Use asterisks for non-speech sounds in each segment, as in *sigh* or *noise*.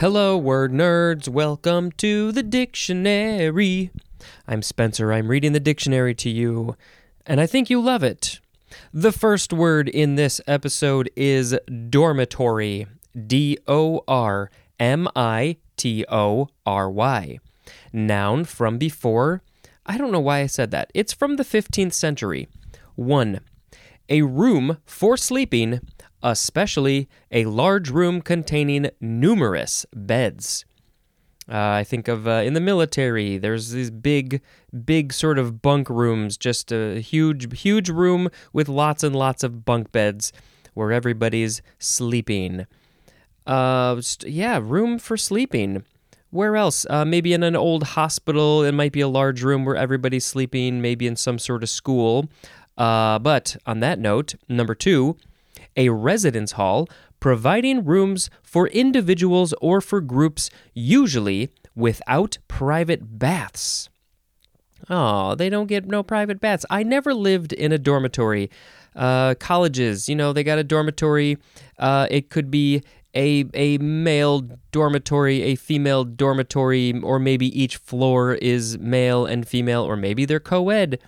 Hello, word nerds. Welcome to the dictionary. I'm Spencer. I'm reading the dictionary to you, and I think you love it. The first word in this episode is dormitory. D O R M I T O R Y. Noun from before. I don't know why I said that. It's from the 15th century. 1. A room for sleeping, especially a large room containing numerous beds. Uh, I think of uh, in the military, there's these big, big sort of bunk rooms, just a huge, huge room with lots and lots of bunk beds where everybody's sleeping. Uh, st- yeah, room for sleeping. Where else? Uh, maybe in an old hospital, it might be a large room where everybody's sleeping, maybe in some sort of school. Uh, but on that note, number two, a residence hall providing rooms for individuals or for groups, usually without private baths. Oh, they don't get no private baths. I never lived in a dormitory. Uh, colleges, you know, they got a dormitory. Uh, it could be a a male dormitory, a female dormitory, or maybe each floor is male and female, or maybe they're co-ed.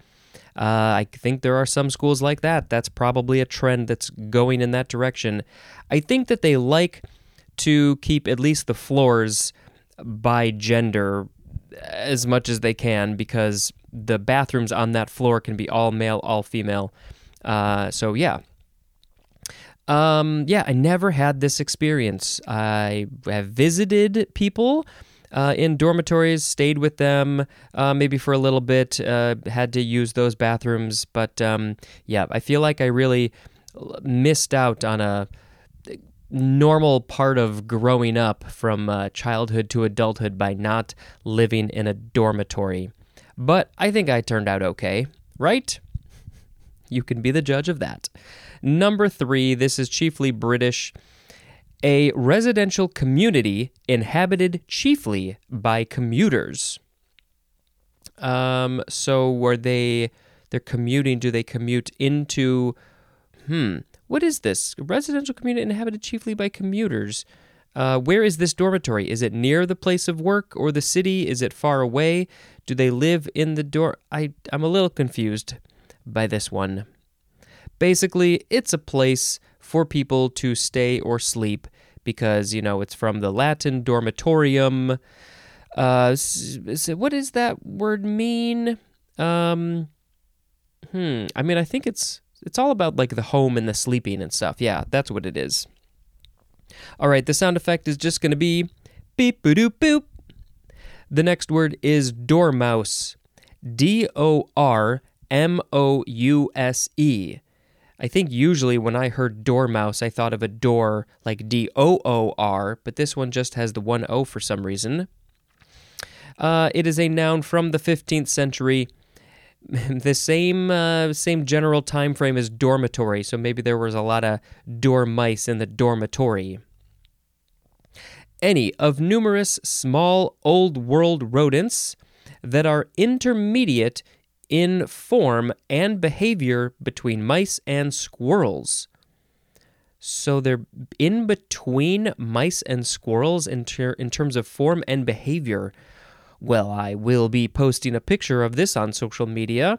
Uh, I think there are some schools like that. That's probably a trend that's going in that direction. I think that they like to keep at least the floors by gender as much as they can because the bathrooms on that floor can be all male, all female. Uh, so, yeah. Um, yeah, I never had this experience. I have visited people uh, in dormitories, stayed with them uh, maybe for a little bit, uh, had to use those bathrooms. But um, yeah, I feel like I really missed out on a normal part of growing up from uh, childhood to adulthood by not living in a dormitory. But I think I turned out okay, right? You can be the judge of that. Number three, this is chiefly British a residential community inhabited chiefly by commuters. Um, so were they they're commuting? Do they commute into? Hmm, what is this? A residential community inhabited chiefly by commuters. Uh, where is this dormitory? Is it near the place of work or the city? Is it far away? Do they live in the door? I I'm a little confused by this one. Basically, it's a place for people to stay or sleep because, you know, it's from the Latin dormitorium. Uh, what does that word mean? Um, hmm. I mean, I think it's it's all about like the home and the sleeping and stuff. Yeah, that's what it is. All right, the sound effect is just going to be beep boop boop. The next word is dormouse. D O R M O U S E. I think usually when I heard dormouse, I thought of a door like D O O R, but this one just has the one O for some reason. Uh, it is a noun from the 15th century. *laughs* the same uh, same general time frame as dormitory, so maybe there was a lot of dormice in the dormitory. Any of numerous small old world rodents that are intermediate in form and behavior between mice and squirrels. So they're in between mice and squirrels in, ter- in terms of form and behavior. Well, I will be posting a picture of this on social media.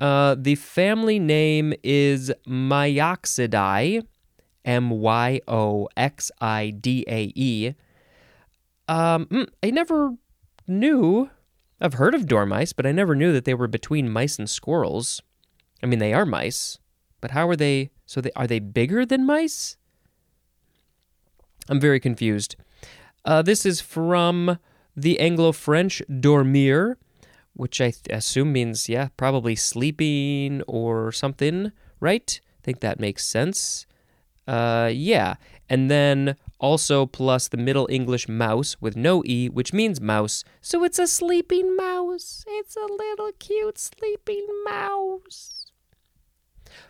Uh, the family name is Myoxidae, M Y O X I D A E. Um, hmm, I never knew I've heard of dormice, but I never knew that they were between mice and squirrels. I mean, they are mice, but how are they? So they are they bigger than mice? I'm very confused. Uh, this is from the Anglo-French dormir, which I th- assume means yeah, probably sleeping or something, right? I think that makes sense. Uh, yeah, and then also plus the Middle English mouse with no E, which means mouse. So it's a sleeping mouse. It's a little cute sleeping mouse.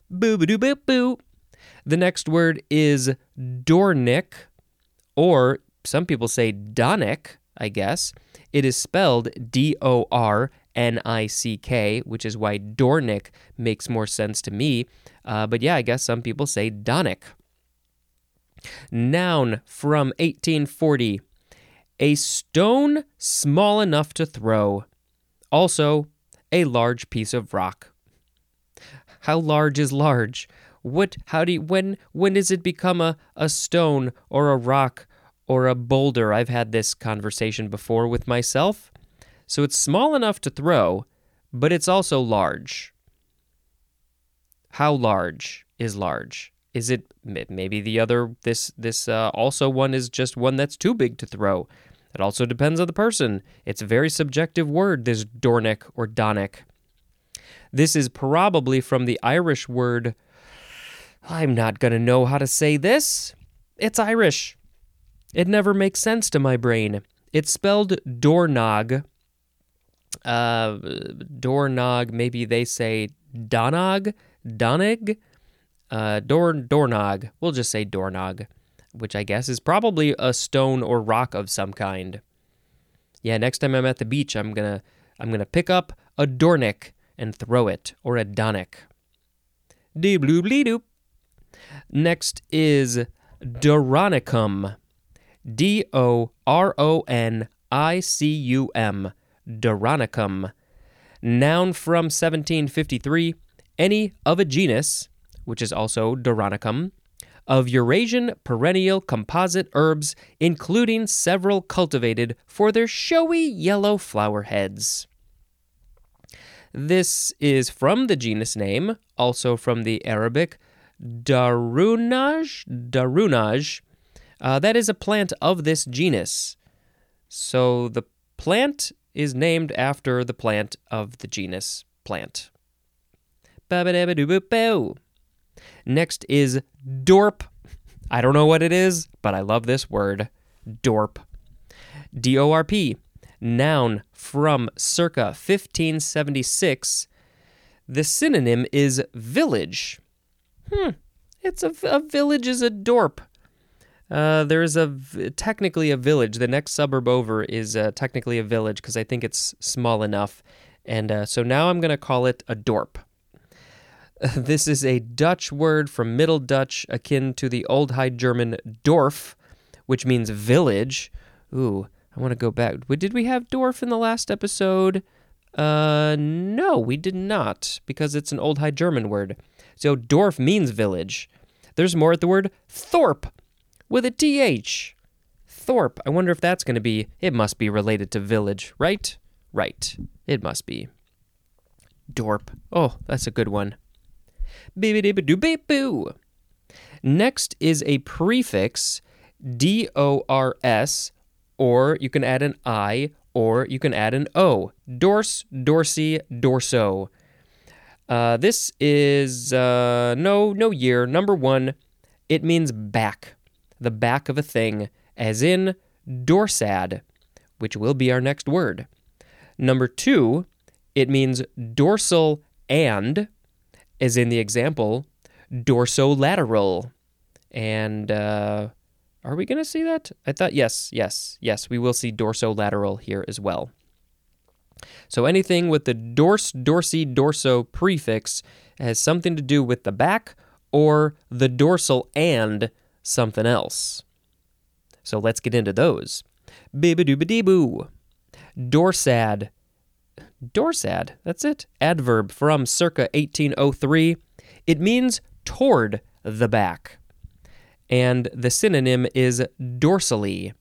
Boo boo boo boo. The next word is Dornick, or some people say Donick, I guess. It is spelled D O R N I C K, which is why Dornick makes more sense to me. Uh, but yeah, I guess some people say Donick. Noun from 1840. A stone small enough to throw. Also, a large piece of rock. How large is large? What how do you when when does it become a, a stone or a rock or a boulder? I've had this conversation before with myself. So it's small enough to throw, but it's also large. How large is large? Is it maybe the other this this uh, also one is just one that's too big to throw? It also depends on the person. It's a very subjective word, this dornick or donick. This is probably from the Irish word. I'm not to know how to say this. It's Irish. It never makes sense to my brain. It's spelled doornog. Uh, doornog, maybe they say donog, donig, uh, door, doornog. We'll just say doornog which I guess is probably a stone or rock of some kind. Yeah, next time I'm at the beach, I'm gonna I'm gonna pick up a dornick and throw it, or a donick. Doop. Next is Doronicum. D O R O N I C U M. Doronicum. Noun from 1753. Any of a genus, which is also Doronicum, of Eurasian perennial composite herbs, including several cultivated for their showy yellow flower heads. This is from the genus name, also from the Arabic Darunaj. Darunaj. Uh, that is a plant of this genus. So the plant is named after the plant of the genus plant. Next is dorp. I don't know what it is, but I love this word. Dorp. D O R P. Noun from circa 1576. The synonym is village. Hmm. It's a, a village is a dorp. Uh, there is a technically a village. The next suburb over is uh, technically a village because I think it's small enough, and uh, so now I'm gonna call it a dorp. *laughs* This is a Dutch word from Middle Dutch akin to the Old High German Dorf, which means village. Ooh, I want to go back. Did we have Dorf in the last episode? Uh, no, we did not, because it's an Old High German word. So Dorf means village. There's more at the word Thorpe with a TH. Thorpe. I wonder if that's going to be, it must be related to village, right? Right. It must be. Dorp. Oh, that's a good one. Boo. Next is a prefix, D O R S, or you can add an I, or you can add an O. Dorse, Dorsey, Dorso. Uh, this is uh, no no year. Number one, it means back, the back of a thing, as in dorsad, which will be our next word. Number two, it means dorsal and, as in the example, dorsolateral. And uh, are we going to see that? I thought, yes, yes, yes, we will see dorsolateral here as well. So anything with the dors, dorsey, dorso prefix has something to do with the back or the dorsal and something else. So let's get into those. Bibbidoo Dorsad Dorsad, that's it. Adverb from circa 1803. It means toward the back. And the synonym is dorsally.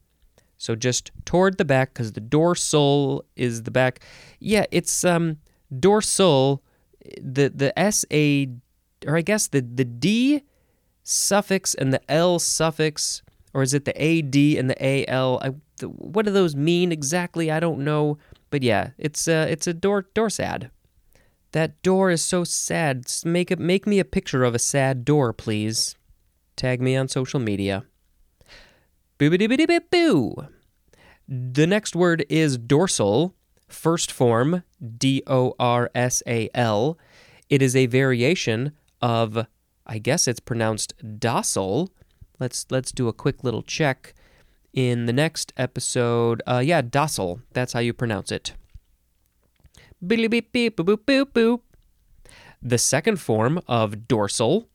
So just toward the back because the dorsal is the back. Yeah, it's um dorsal the the s a or I guess the the d suffix and the l suffix or is it the ad and the al? What do those mean exactly? I don't know. But yeah, it's uh, it's a door door sad. That door is so sad. Make it make me a picture of a sad door, please. Tag me on social media. Boo The next word is dorsal, first form D O R S A L. It is a variation of I guess it's pronounced dossal. Let's let's do a quick little check in the next episode. Uh, yeah, dossal. That's how you pronounce it. Boop, boop, boop, boop, boop. The second form of dorsal,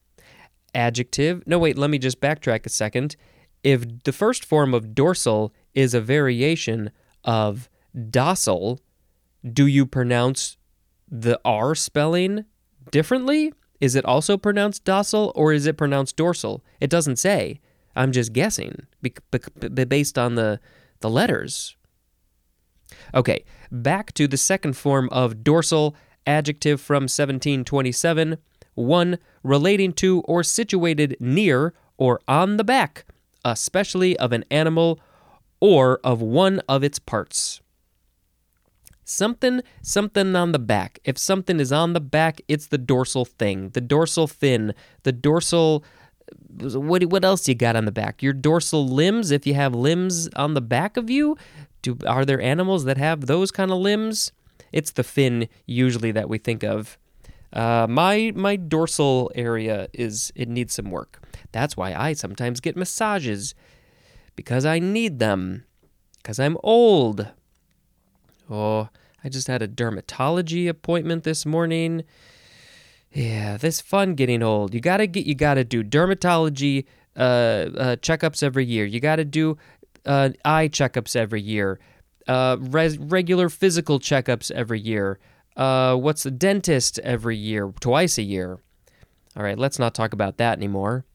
adjective. No, wait, let me just backtrack a second. If the first form of dorsal is a variation of dossal, do you pronounce the R spelling differently? Is it also pronounced dossal or is it pronounced dorsal? It doesn't say. I'm just guessing based on the, the letters. Okay, back to the second form of dorsal adjective from 1727 one relating to or situated near or on the back, especially of an animal or of one of its parts. Something, something on the back. If something is on the back, it's the dorsal thing, the dorsal fin, the dorsal. What, what else you got on the back? Your dorsal limbs, if you have limbs on the back of you. Do, are there animals that have those kind of limbs? It's the fin usually that we think of. Uh, my my dorsal area is it needs some work. That's why I sometimes get massages because I need them because I'm old. Oh, I just had a dermatology appointment this morning. Yeah, this fun getting old. You gotta get you gotta do dermatology uh, uh, checkups every year. You gotta do uh, eye checkups every year. Uh, res- regular physical checkups every year. Uh, what's the dentist every year? Twice a year. All right, let's not talk about that anymore.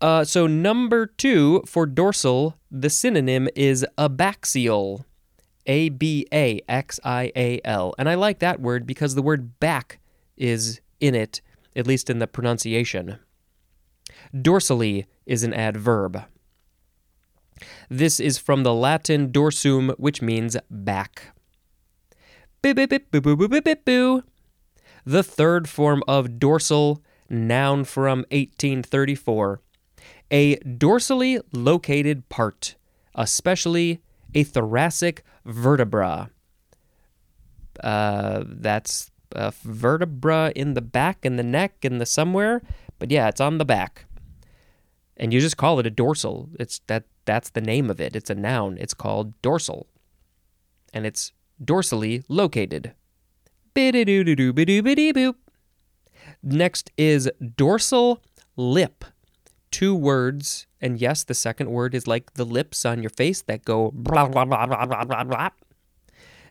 Uh, so, number two for dorsal, the synonym is abaxial. A B A X I A L. And I like that word because the word back is in it, at least in the pronunciation. Dorsally is an adverb. This is from the Latin dorsum, which means back. The third form of dorsal, noun from 1834. A dorsally located part, especially a thoracic vertebra. Uh, that's a vertebra in the back and the neck and the somewhere, but yeah, it's on the back. And you just call it a dorsal. It's that that's the name of it. It's a noun. It's called dorsal. And it's dorsally located. Next is dorsal lip. Two words, and yes, the second word is like the lips on your face that go blah blah blah blah blah blah blah.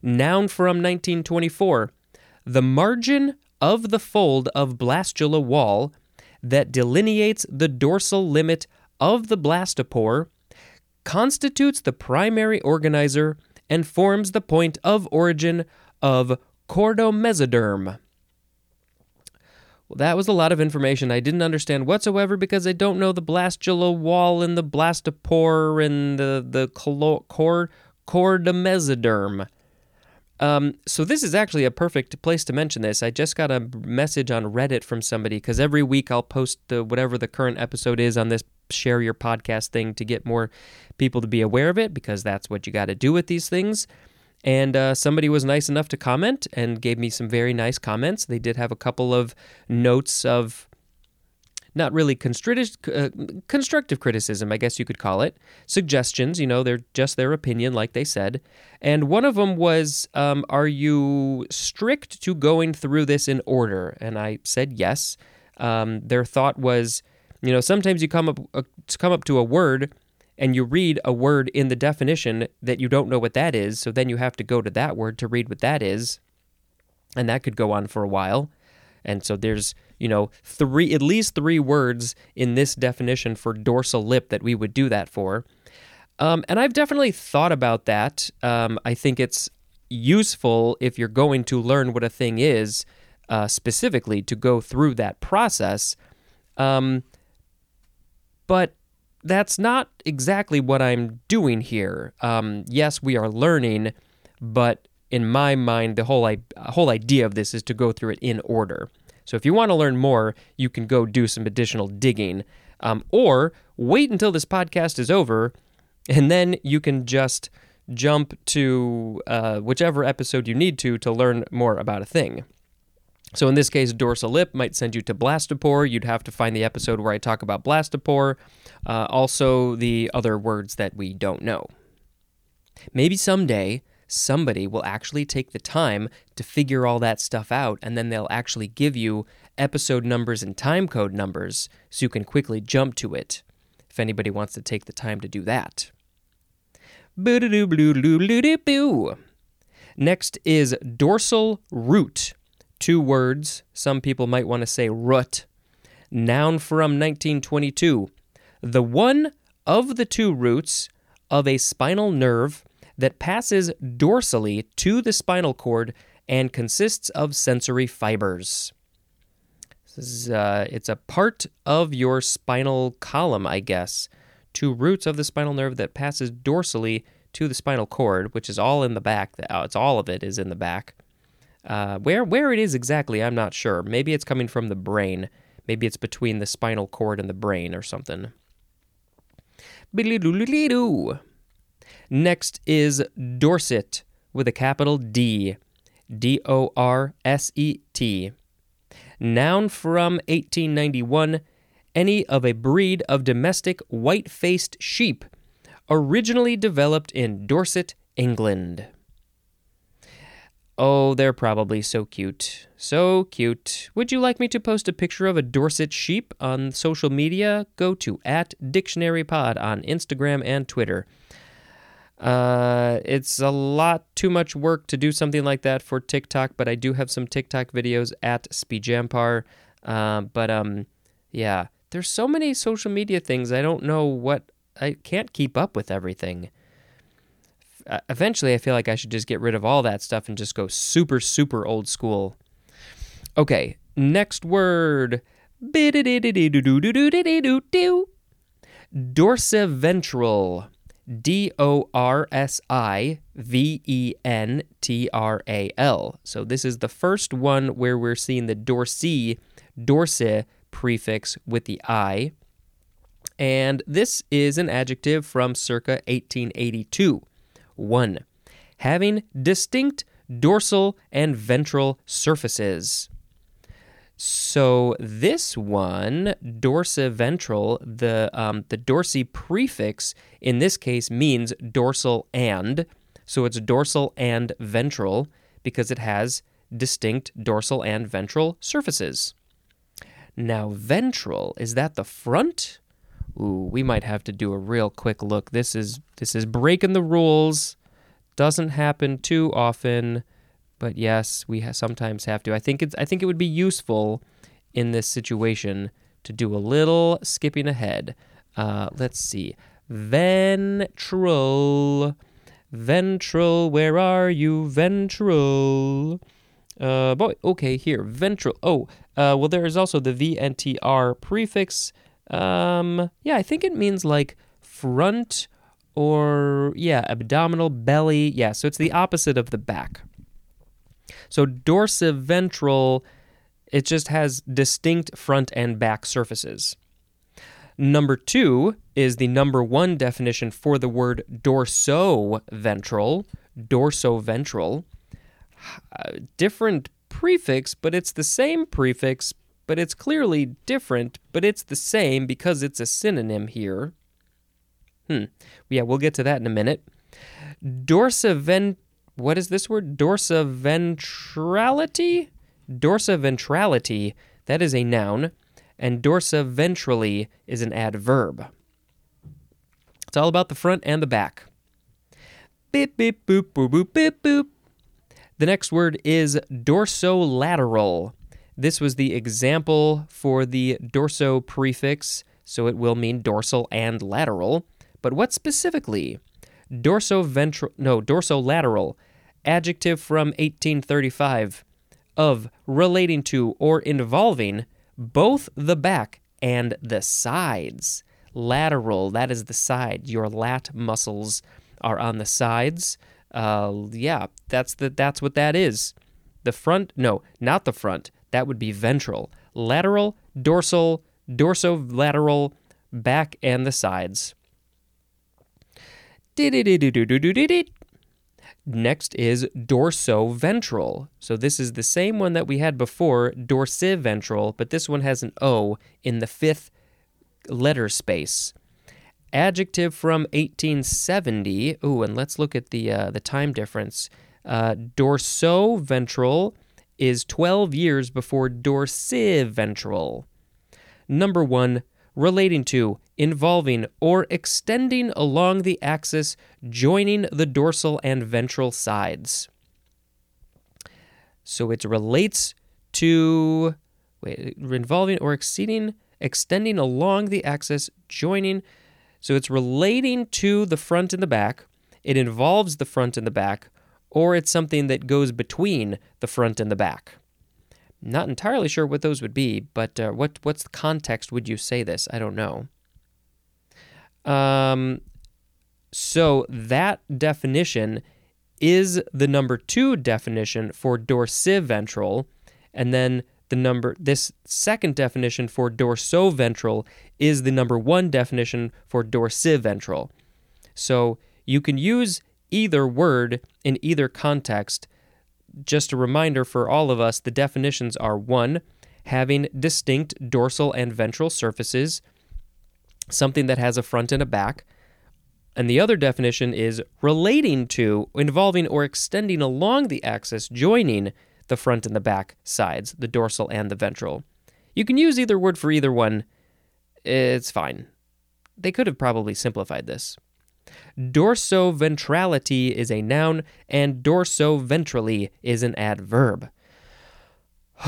Noun from 1924. The margin of the fold of blastula wall that delineates the dorsal limit of the blastopore constitutes the primary organizer and forms the point of origin of chordomesoderm. Well, that was a lot of information I didn't understand whatsoever because I don't know the blastula wall and the blastopore and the the cord chordomesoderm. Um, so this is actually a perfect place to mention this. I just got a message on Reddit from somebody because every week I'll post the whatever the current episode is on this share your podcast thing to get more people to be aware of it because that's what you got to do with these things. And uh, somebody was nice enough to comment and gave me some very nice comments. They did have a couple of notes of not really uh, constructive criticism, I guess you could call it. Suggestions, you know, they're just their opinion, like they said. And one of them was, um, Are you strict to going through this in order? And I said yes. Um, their thought was, you know, sometimes you come up uh, come up to a word and you read a word in the definition that you don't know what that is, so then you have to go to that word to read what that is. And that could go on for a while. And so there's, you know, three at least three words in this definition for dorsal lip that we would do that for. Um, and I've definitely thought about that. Um, I think it's useful if you're going to learn what a thing is uh, specifically to go through that process. Um, but that's not exactly what I'm doing here. Um, yes, we are learning, but in my mind, the whole I- whole idea of this is to go through it in order. So if you want to learn more, you can go do some additional digging, um, or wait until this podcast is over, and then you can just jump to uh, whichever episode you need to to learn more about a thing. So in this case, dorsal lip might send you to blastopore. You'd have to find the episode where I talk about blastopore. Uh, also, the other words that we don't know. Maybe someday somebody will actually take the time to figure all that stuff out, and then they'll actually give you episode numbers and time code numbers so you can quickly jump to it if anybody wants to take the time to do that. Next is dorsal root. Two words. Some people might want to say root. Noun from 1922. The one of the two roots of a spinal nerve that passes dorsally to the spinal cord and consists of sensory fibers. Is, uh, it's a part of your spinal column, I guess. Two roots of the spinal nerve that passes dorsally to the spinal cord, which is all in the back. Uh, it's all of it is in the back. Uh, where where it is exactly, I'm not sure. Maybe it's coming from the brain. Maybe it's between the spinal cord and the brain or something. Next is Dorset with a capital D. D O R S E T. Noun from 1891 any of a breed of domestic white faced sheep, originally developed in Dorset, England. Oh, they're probably so cute. So cute. Would you like me to post a picture of a Dorset sheep on social media? Go to at dictionarypod on Instagram and Twitter. Uh, it's a lot too much work to do something like that for TikTok, but I do have some TikTok videos at spejampar. Uh, but um, yeah, there's so many social media things. I don't know what I can't keep up with everything. Uh, eventually, I feel like I should just get rid of all that stuff and just go super super old school. Okay, next word. Dorsiventral. D O R S I V E N T R A L. So this is the first one where we're seeing the dorsi, dorse prefix with the I. And this is an adjective from circa 1882. 1. Having distinct dorsal and ventral surfaces. So this one, dorsiventral, the um, the dorsi prefix in this case means dorsal and, so it's dorsal and ventral because it has distinct dorsal and ventral surfaces. Now ventral is that the front? Ooh, we might have to do a real quick look. This is this is breaking the rules. Doesn't happen too often. But yes, we ha- sometimes have to. I think it's I think it would be useful in this situation to do a little skipping ahead. Uh, let's see. Ventral. Ventral, where are you? Ventral. Uh, boy, okay, here. Ventral. Oh, uh, well, there is also the VNTR prefix. Um, yeah, I think it means like front or, yeah, abdominal, belly. Yeah, so it's the opposite of the back. So dorsiventral, it just has distinct front and back surfaces. Number two is the number one definition for the word dorsoventral. Dorsoventral. Uh, different prefix, but it's the same prefix, but it's clearly different, but it's the same because it's a synonym here. Hmm. Yeah, we'll get to that in a minute. Dorsivent what is this word? Dorsaventrality? Dorsaventrality, that is a noun, and dorsaventrally is an adverb. It's all about the front and the back. Beep, beep, boop, boop, boop, beep, boop. The next word is dorsolateral. This was the example for the dorso prefix, so it will mean dorsal and lateral. But what specifically? Dorsoventral, no, dorsolateral, adjective from 1835, of relating to or involving both the back and the sides. Lateral, that is the side. Your lat muscles are on the sides. Uh, yeah, that's the that's what that is. The front, no, not the front. That would be ventral. Lateral, dorsal, dorsolateral, back and the sides. Next is dorsoventral. So this is the same one that we had before, dorsiventral, but this one has an O in the fifth letter space. Adjective from 1870. Ooh, and let's look at the uh, the time difference. Uh, dorsoventral is 12 years before dorsiventral. Number 1, relating to, involving, or extending along the axis joining the dorsal and ventral sides. So it relates to wait, involving or exceeding extending along the axis joining so it's relating to the front and the back. It involves the front and the back or it's something that goes between the front and the back. Not entirely sure what those would be, but uh, what what's the context would you say this? I don't know. Um, so that definition is the number two definition for dorsiventral, and then the number this second definition for dorsoventral is the number one definition for dorsiventral. So you can use either word in either context. Just a reminder for all of us the definitions are one, having distinct dorsal and ventral surfaces, something that has a front and a back. And the other definition is relating to, involving, or extending along the axis, joining the front and the back sides, the dorsal and the ventral. You can use either word for either one. It's fine. They could have probably simplified this. Dorsoventrality is a noun, and dorsoventrally is an adverb. *sighs*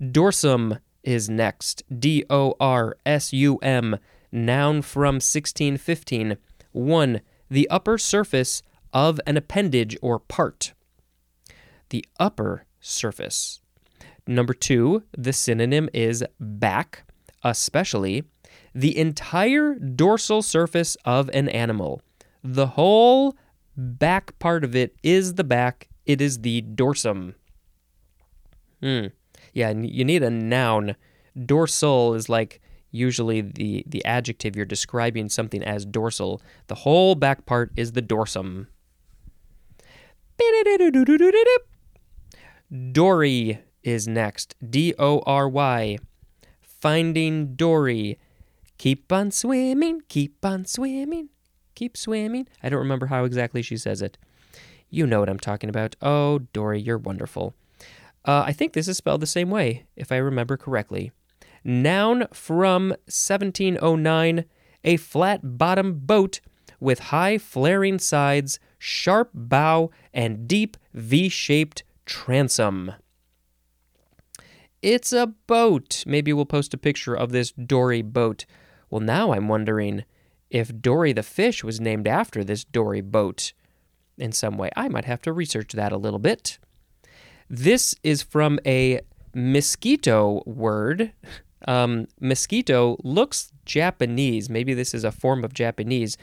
Dorsum is next. D O R S U M, noun from 1615. 1. The upper surface of an appendage or part. The upper surface. Number 2. The synonym is back, especially the entire dorsal surface of an animal. The whole back part of it is the back, it is the dorsum. Hmm. Yeah, you need a noun. Dorsal is like usually the, the adjective you're describing something as dorsal. The whole back part is the dorsum. Dory is next. D O R Y. Finding Dory. Keep on swimming, keep on swimming, keep swimming. I don't remember how exactly she says it. You know what I'm talking about. Oh, Dory, you're wonderful. Uh, I think this is spelled the same way, if I remember correctly. Noun from 1709 a flat bottomed boat with high flaring sides, sharp bow, and deep V shaped transom. It's a boat. Maybe we'll post a picture of this dory boat. Well, now I'm wondering if Dory the fish was named after this Dory boat in some way. I might have to research that a little bit. This is from a Miskito word. Um, Miskito looks Japanese. Maybe this is a form of Japanese.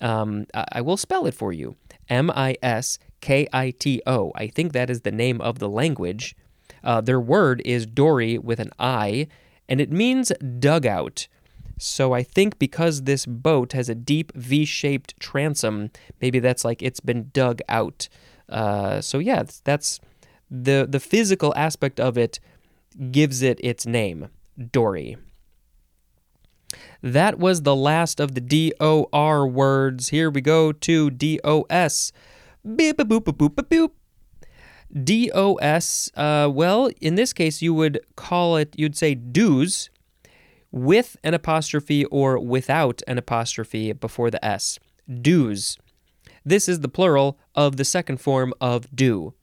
Um, I will spell it for you M I S K I T O. I think that is the name of the language. Uh, their word is Dory with an I, and it means dugout. So I think because this boat has a deep V-shaped transom, maybe that's like it's been dug out. Uh, so yeah, that's the the physical aspect of it gives it its name, Dory. That was the last of the D O R words. Here we go to D O S. Beep boop boop boop boop. DOS, uh, well, in this case, you would call it, you'd say dues with an apostrophe or without an apostrophe before the S. Dues. This is the plural of the second form of do,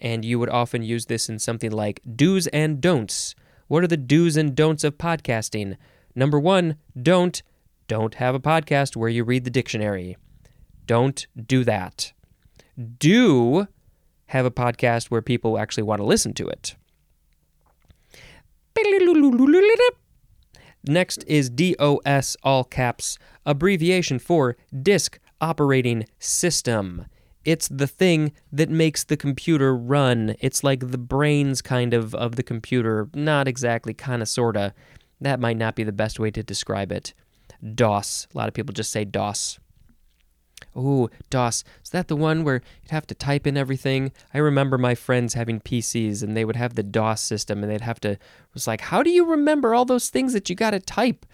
and you would often use this in something like do's and don'ts. What are the do's and don'ts of podcasting? Number one, don't. Don't have a podcast where you read the dictionary. Don't do that. Do have a podcast where people actually want to listen to it. Next is DOS, all caps, abbreviation for Disk Operating System. It's the thing that makes the computer run. It's like the brains kind of of the computer. Not exactly, kind of, sorta. That might not be the best way to describe it. DOS. A lot of people just say DOS. Oh, DOS. Is that the one where you'd have to type in everything? I remember my friends having PCs and they would have the DOS system and they'd have to, it was like, how do you remember all those things that you got to type?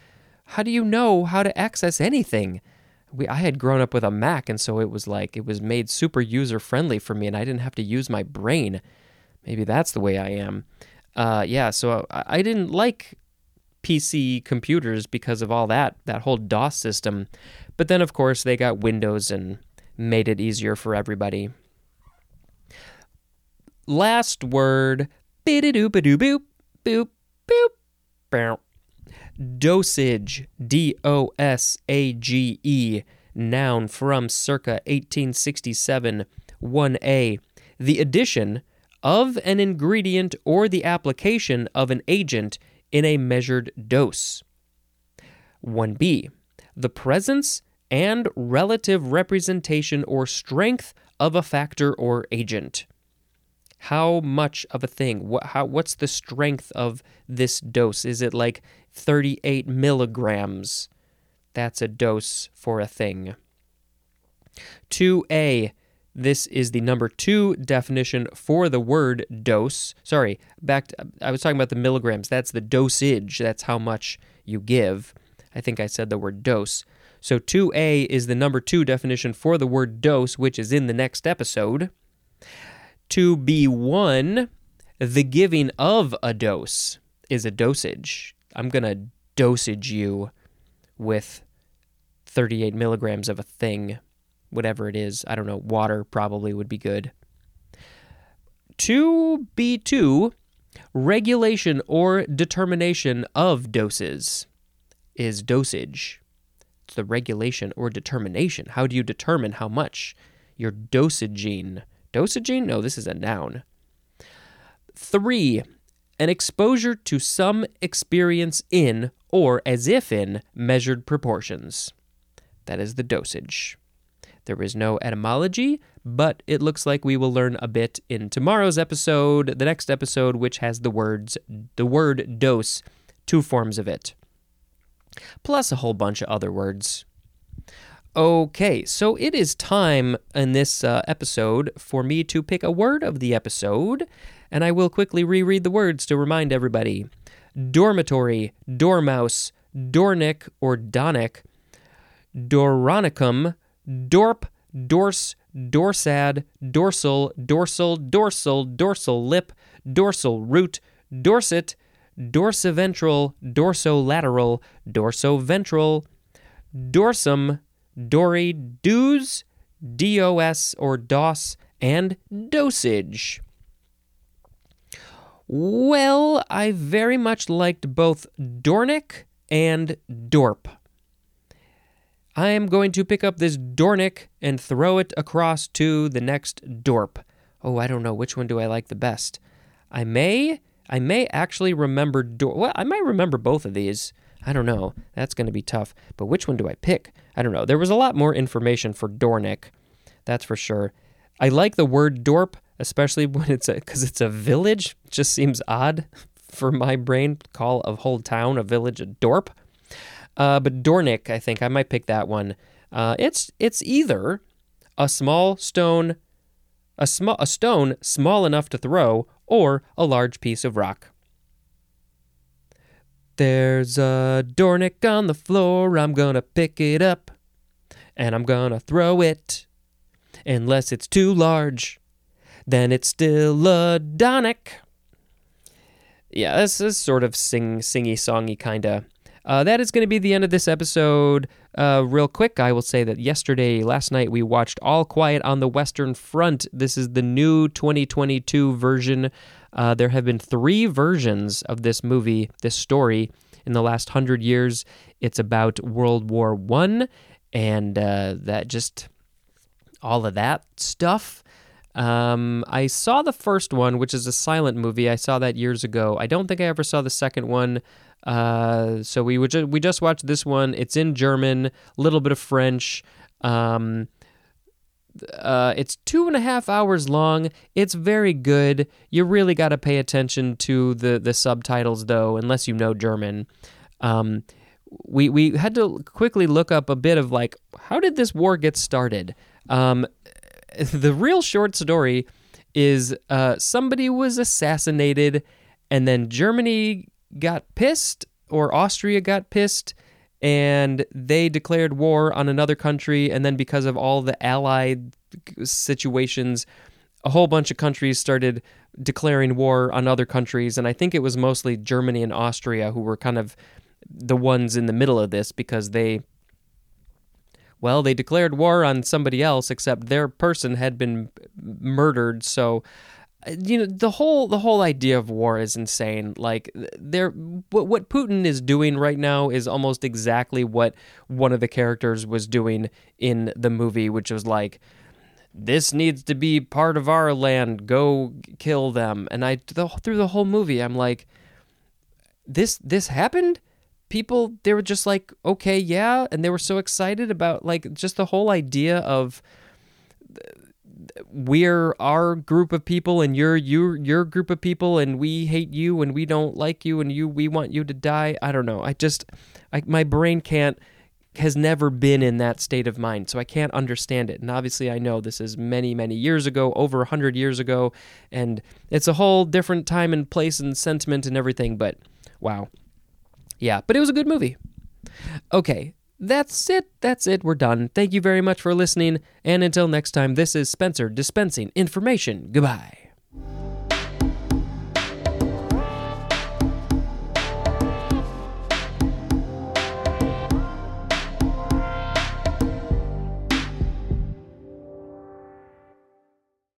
How do you know how to access anything? We I had grown up with a Mac, and so it was like it was made super user friendly for me, and I didn't have to use my brain. Maybe that's the way I am. Uh, yeah, so I, I didn't like PC computers because of all that that whole DOS system. But then, of course, they got Windows and made it easier for everybody. Last word. Bididoo boop boop boop. Boop. Dosage. D O S A G E. Noun from circa 1867. 1A. The addition of an ingredient or the application of an agent in a measured dose. 1B. The presence and relative representation or strength of a factor or agent. How much of a thing? What, how, what's the strength of this dose? Is it like 38 milligrams? That's a dose for a thing. 2A. This is the number two definition for the word dose. Sorry, back to, I was talking about the milligrams. That's the dosage. That's how much you give. I think I said the word dose. So 2A is the number two definition for the word dose, which is in the next episode. 2B1, the giving of a dose is a dosage. I'm going to dosage you with 38 milligrams of a thing, whatever it is. I don't know. Water probably would be good. 2B2, regulation or determination of doses is dosage. It's the regulation or determination. How do you determine how much? You're dosaging. Dosaging? No, this is a noun. Three, an exposure to some experience in or as if in measured proportions. That is the dosage. There is no etymology, but it looks like we will learn a bit in tomorrow's episode, the next episode, which has the words, the word dose, two forms of it, plus a whole bunch of other words. Okay, so it is time in this uh, episode for me to pick a word of the episode, and I will quickly reread the words to remind everybody. Dormitory, dormouse, dornick or donic, doronicum, dorp, dorse, dorsad, dorsal, dorsal, dorsal, dorsal lip, dorsal root, dorset, dorsiventral, dorsolateral, dorsoventral, dorsum, dory, doos, dos or dos, and dosage. Well, I very much liked both Dornick and Dorp. I am going to pick up this Dornick and throw it across to the next Dorp. Oh, I don't know which one do I like the best. I may I may actually remember Dorp. Well, I might remember both of these. I don't know. That's going to be tough. But which one do I pick? I don't know. There was a lot more information for Dornick. That's for sure. I like the word Dorp, especially *laughs* when it's a because it's a village. It just seems odd *laughs* for my brain call a whole town a village a Dorp. Uh, but Dornick, I think I might pick that one. Uh, it's it's either a small stone, a small a stone small enough to throw, or a large piece of rock. There's a Dornick on the floor. I'm gonna pick it up, and I'm gonna throw it. Unless it's too large, then it's still a Donick. Yeah, this is sort of sing singy songy kinda. Uh, that is going to be the end of this episode. Uh, real quick, I will say that yesterday, last night, we watched All Quiet on the Western Front. This is the new 2022 version. Uh, there have been three versions of this movie, this story, in the last hundred years. It's about World War One, and uh, that just all of that stuff. Um, I saw the first one, which is a silent movie. I saw that years ago. I don't think I ever saw the second one. Uh, so we would ju- we just watched this one. It's in German, a little bit of French. Um, uh, it's two and a half hours long. It's very good. You really got to pay attention to the the subtitles, though, unless you know German. Um, we we had to quickly look up a bit of like how did this war get started. Um, *laughs* the real short story is uh, somebody was assassinated, and then Germany got pissed or Austria got pissed and they declared war on another country and then because of all the allied situations a whole bunch of countries started declaring war on other countries. And i think it was mostly germany and austria who were kind of the ones in the middle of this because they well they declared war on somebody else except their person had been murdered. So you know the whole the whole idea of war is insane. Like there what, what putin is doing right now is almost exactly what one of the characters was doing in the movie which was like this needs to be part of our land. Go kill them. And i the, through the whole movie i'm like this this happened? People they were just like okay yeah. And they were so excited about like just the whole idea of we're our group of people and you're your your group of people and we hate you and we don't like you and you we want you to die. I don't know. I just I, my brain can't has never been in that state of mind so i can't understand it. And obviously i know this is many many years ago over a 100 years ago and it's a whole different time and place and sentiment and everything but wow. Yeah but it was a good movie. Okay that's it. That's it. We're done. Thank you very much for listening. And until next time, this is Spencer dispensing information. Goodbye.